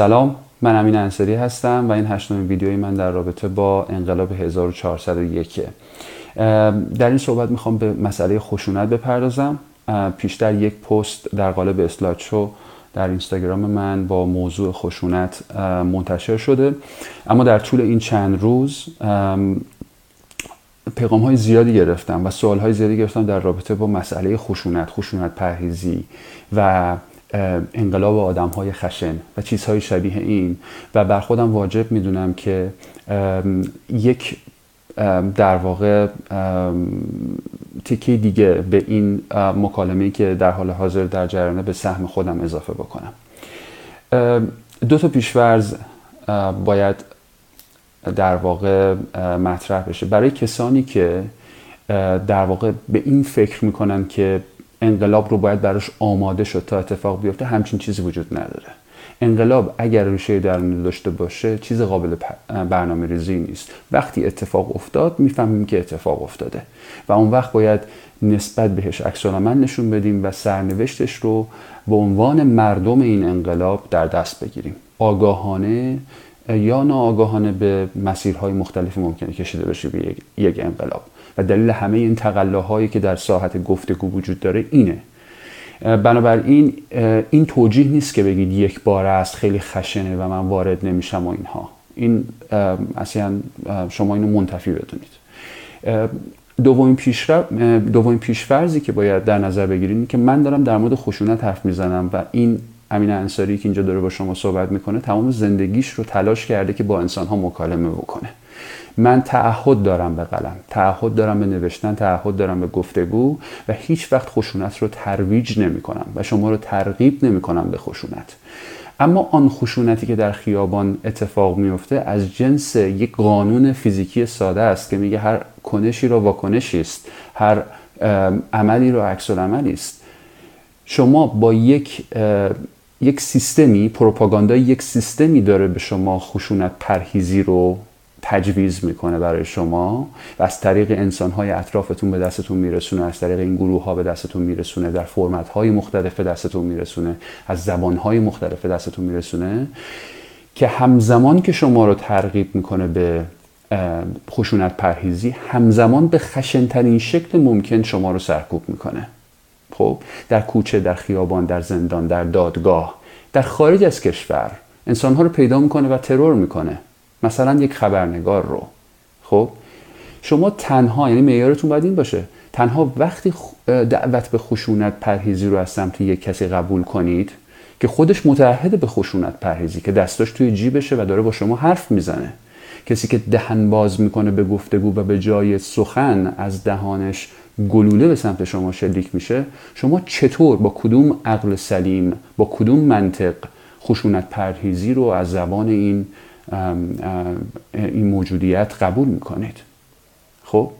سلام من امین انصاری هستم و این هشتمین ویدیوی من در رابطه با انقلاب 1401 در این صحبت می‌خوام به مسئله خشونت بپردازم. پیشتر یک پست در قالب اسلاید در اینستاگرام من با موضوع خشونت منتشر شده. اما در طول این چند روز پیغام های زیادی گرفتم و سوال های زیادی گرفتم در رابطه با مسئله خشونت خشونت پرهیزی و انقلاب آدم های خشن و چیزهای شبیه این. و بر خودم واجب می‌دونم که یک در واقع تیکه دیگه به این مکالمه که در حال حاضر در جریانه به سهم خودم اضافه بکنم. دو تا پیشورز باید در واقع مطرح بشه. برای کسانی که در واقع به این فکر می‌کنن که انقلاب رو باید براش آماده شد تا اتفاق بیفته همچین چیزی وجود نداره. انقلاب اگر ریشه درونی داشته باشه چیز قابل برنامه ریزی نیست. وقتی اتفاق افتاد می‌فهمیم که اتفاق افتاده. و اون وقت باید نسبت بهش عکس نشون بدیم و سرنوشتش رو به عنوان مردم این انقلاب در دست بگیریم. آگاهانه یا ناآگاهانه به مسیرهای مختلفی ممکنه کشیده بشه به یک انقلاب. و دلیل همه این تقلاهایی که در ساحت گفتگو وجود داره اینه. بنابراین این توجیه نیست که بگید یک بار است خیلی خشنه و من وارد نمیشم و اینها. این اصلا شما اینو منتفی بدونید. دومین پیشرفت دومین پیشفرزی که باید در نظر بگیرید که من دارم در مورد خشونت حرف می‌زنم و این امین انصاری که اینجا داره با شما صحبت می‌کنه تمام زندگیش رو تلاش کرده که با انسان ها مکالمه بکنه. من تعهد دارم به قلم. تعهد دارم به نوشتن تعهد دارم به گفتگو و هیچ وقت خشونت رو ترویج نمی کنم و شما رو ترغیب نمی کنم به خشونت. اما آن خشونتی که در خیابان اتفاق میفته از جنس یک قانون فیزیکی ساده است که میگه هر کنشی را واکنشی است هر عملی را عکس عملی است. شما با یک یک سیستمی پروپاگاندا یک سیستمی داره به شما خشونت پرهیزی رو تجویز می‌کنه برای شما و از طریق انسان های اطرافتون به دستتون میرسونه از طریق این گروه ها به دستتون میرسونه در فرمت های مختلف به دستتون میرسونه از زبان های مختلف به دستتون میرسونه که همزمان که شما رو ترغیب می‌کنه به خشونت پرهیزی همزمان به خشنترین شکل ممکن شما رو سرکوب می‌کنه. خب در کوچه در خیابان در زندان در دادگاه در خارج از کشور انسان ها رو پیدا می‌کنه و ترور می‌کنه. مثلا یک خبرنگار رو. خب؟ شما تنها یعنی معیارتون باید این باشه. تنها وقتی دعوت به خشونت پرهیزی رو از سمت یک کسی قبول کنید که خودش متعهد به خشونت پرهیزی که دستاش توی جیبشه و داره با شما حرف می‌زنه. کسی که دهن باز می‌کنه به گفتگو و به جای سخن از دهانش گلوله به سمت شما شلیک میشه شما چطور با کدوم عقل سلیم با کدوم منطق خشونت پرهیزی رو از زبان این این موجودیت قبول می‌کنید. خب؟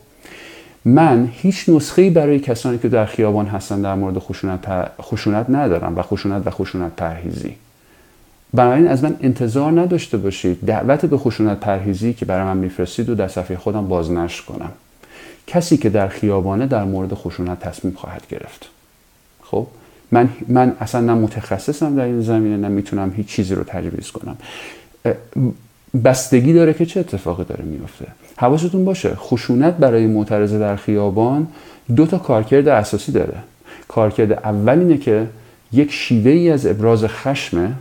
من هیچ نسخه برای کسانی که در خیابان هستن در مورد خشونت, خشونت ندارم و خشونت و خشونت پرهیزی. بنابراین از من انتظار نداشته باشید دعوت به خشونت پرهیزی که برای من میفرستید و در صفحه خودم بازنشر کنم. کسی که در خیابانه در مورد خشونت تصمیم خواهد گرفت. خب؟ من, من اصلا نه متخصصم در این زمینه نه می‌تونم هیچ چیزی رو تجویز کنم. بستگی داره که چه اتفاقی داره میفته حواستون باشه خشونت برای معترضه در خیابان دو تا کارکرد اساسی داره. کارکرد اول اینه که یک شیوه ای از ابراز خشمه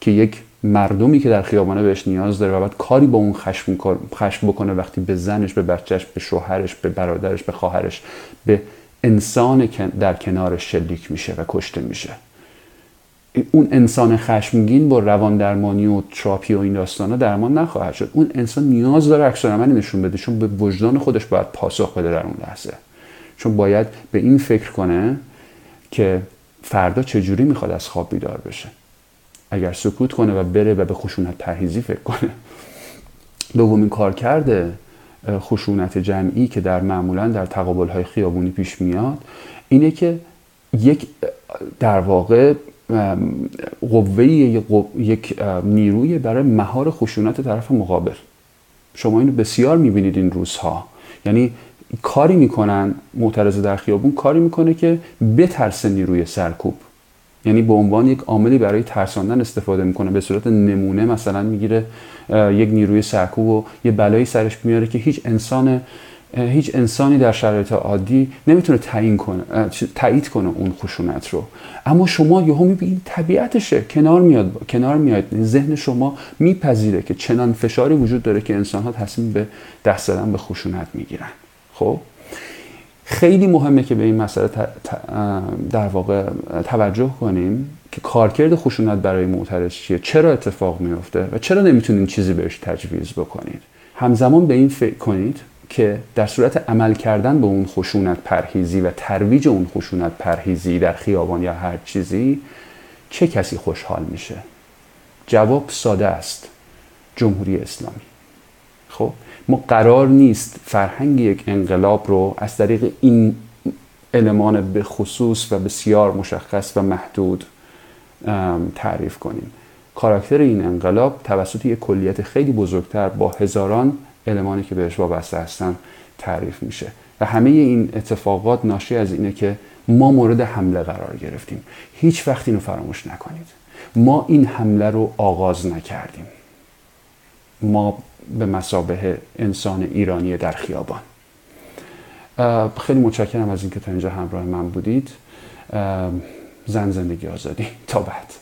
که یک مردمی که در خیابانه بهش نیاز داره و باید کاری با اون خشم, خشم بکنه وقتی به زنش به بچهش به شوهرش به برادرش به خواهرش به انسان در کنارش شلیک میشه و کشته میشه. اون انسان خشمگین با روان درمانی و تراپی و این داستانا درمان نخواهد شد. اون انسان نیاز داره عکس عملی نشون بده چون به وجدان خودش باید پاسخ بده در اون لحظه. چون باید به این فکر کنه که فردا چجوری می‌خواد از خواب بیدار بشه. اگر سکوت کنه و بره و به خشونت پرهیزی فکر کنه. دومین کار کرده خشونت جمعی که در معمولا در تقابل های خیابونی پیش میاد اینه که یک در واقع قوه یک نیروی برای مهار خشونت طرف مقابل. شما اینو بسیار می‌بینید این روزها. یعنی کاری می‌کنن معترض در خیابون کاری می‌کنه که بترسه نیروی سرکوب. یعنی به عنوان یک عاملی برای ترساندن استفاده می‌کنه. به صورت نمونه مثلا می‌گیره یک نیروی سرکوب و یه بلایی سرش میاره که هیچ انسان هیچ انسانی در شرایط عادی نمی‌تونه تعیین کنه تایید کنه اون خشونت رو. اما شما یهو می‌بینید طبیعتشه. کنار میاد کنار میاد. ذهن شما میپذیره که چنان فشاری وجود داره که انسان ها تصمیم به دست زدن به خشونت می‌گیرن. خب؟ خیلی مهمه که به این مسئله در واقع توجه کنیم که کارکرد خشونت برای معترض چیه؟ چرا اتفاق میفته و چرا نمی‌تونین چیزی بهش تجویز بکنید؟ همزمان به این فکر کنید که در صورت عمل کردن به اون خشونت پرهیزی و ترویج اون خشونت پرهیزی در خیابان یا هر چیزی چه کسی خوشحال میشه؟ جواب ساده است. جمهوری اسلامی. خب ما قرار نیست فرهنگ یک انقلاب رو از طریق این علمان به خصوص و بسیار مشخص و محدود تعریف کنیم. کاراکتر این انقلاب توسط یک کلیت خیلی بزرگتر با هزاران المانی که بهش وابسته هستن تعریف میشه. و همه این اتفاقات ناشی از اینه که ما مورد حمله قرار گرفتیم. هیچ وقت اینو فراموش نکنید. ما این حمله رو آغاز نکردیم. ما به مسابه انسان ایرانی در خیابان. خیلی متشکرم از اینکه تا اینجا همراه من بودید. زن زندگی آزادی. تا بعد.